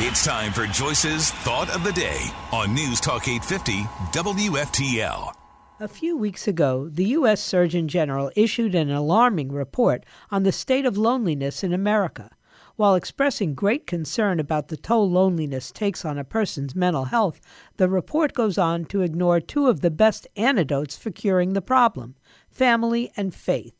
It's time for Joyce's Thought of the Day on News Talk 850 WFTL. A few weeks ago, the U.S. Surgeon General issued an alarming report on the state of loneliness in America. While expressing great concern about the toll loneliness takes on a person's mental health, the report goes on to ignore two of the best antidotes for curing the problem family and faith.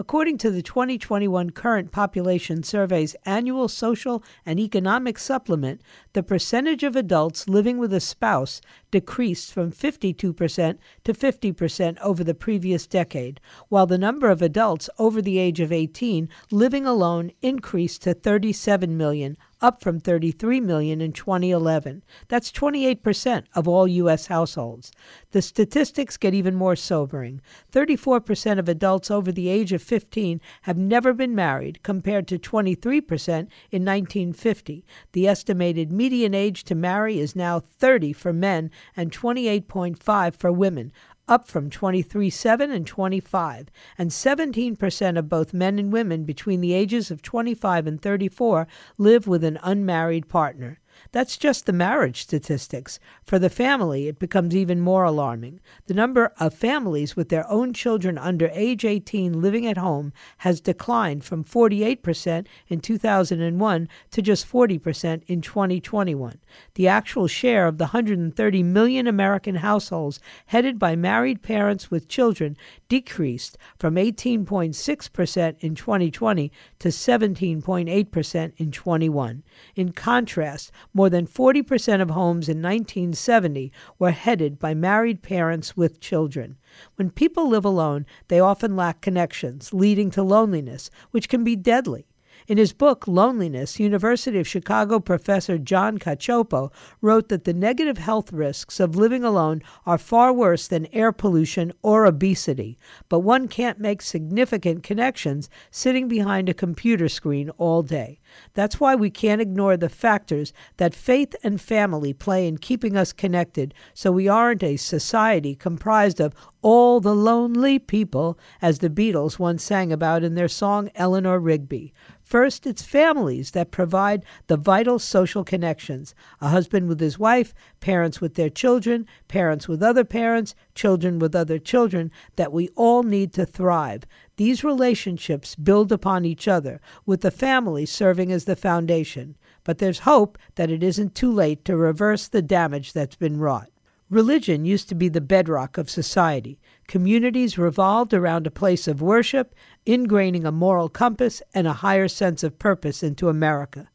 According to the 2021 Current Population Survey's annual social and economic supplement, the percentage of adults living with a spouse decreased from 52% to 50% over the previous decade, while the number of adults over the age of 18 living alone increased to 37 million, up from 33 million in 2011. That's 28% of all U.S. households. The statistics get even more sobering. 34% of adults over the age of 15 have never been married, compared to 23% in 1950. The estimated median age to marry is now 30 for men and 28.5 for women, up from 23.7 and 25, and 17% of both men and women between the ages of 25 and 34 live with an unmarried partner. That's just the marriage statistics. For the family, it becomes even more alarming. The number of families with their own children under age 18 living at home has declined from 48% in 2001 to just 40% in 2021. The actual share of the 130 million American households headed by married parents with children decreased from 18.6% in 2020 to 17.8% in 21. In contrast, more than 40% of homes in 1970 were headed by married parents with children. When people live alone, they often lack connections, leading to loneliness, which can be deadly. In his book, Loneliness, University of Chicago professor John Cacioppo wrote that the negative health risks of living alone are far worse than air pollution or obesity, but one can't make significant connections sitting behind a computer screen all day. That's why we can't ignore the factors that faith and family play in keeping us connected so we aren't a society comprised of all the lonely people, as the Beatles once sang about in their song Eleanor Rigby. First, it's families that provide the vital social connections a husband with his wife, parents with their children, parents with other parents, children with other children that we all need to thrive. These relationships build upon each other, with the family serving as the foundation. But there's hope that it isn't too late to reverse the damage that's been wrought. Religion used to be the bedrock of society. Communities revolved around a place of worship, ingraining a moral compass and a higher sense of purpose into America.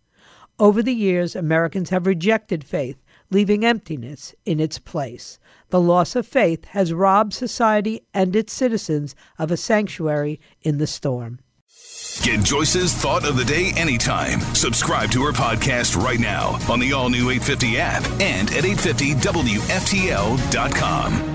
Over the years, Americans have rejected faith, leaving emptiness in its place. The loss of faith has robbed society and its citizens of a sanctuary in the storm. Get Joyce's Thought of the Day anytime. Subscribe to her podcast right now on the all new 850 app and at 850WFTL.com.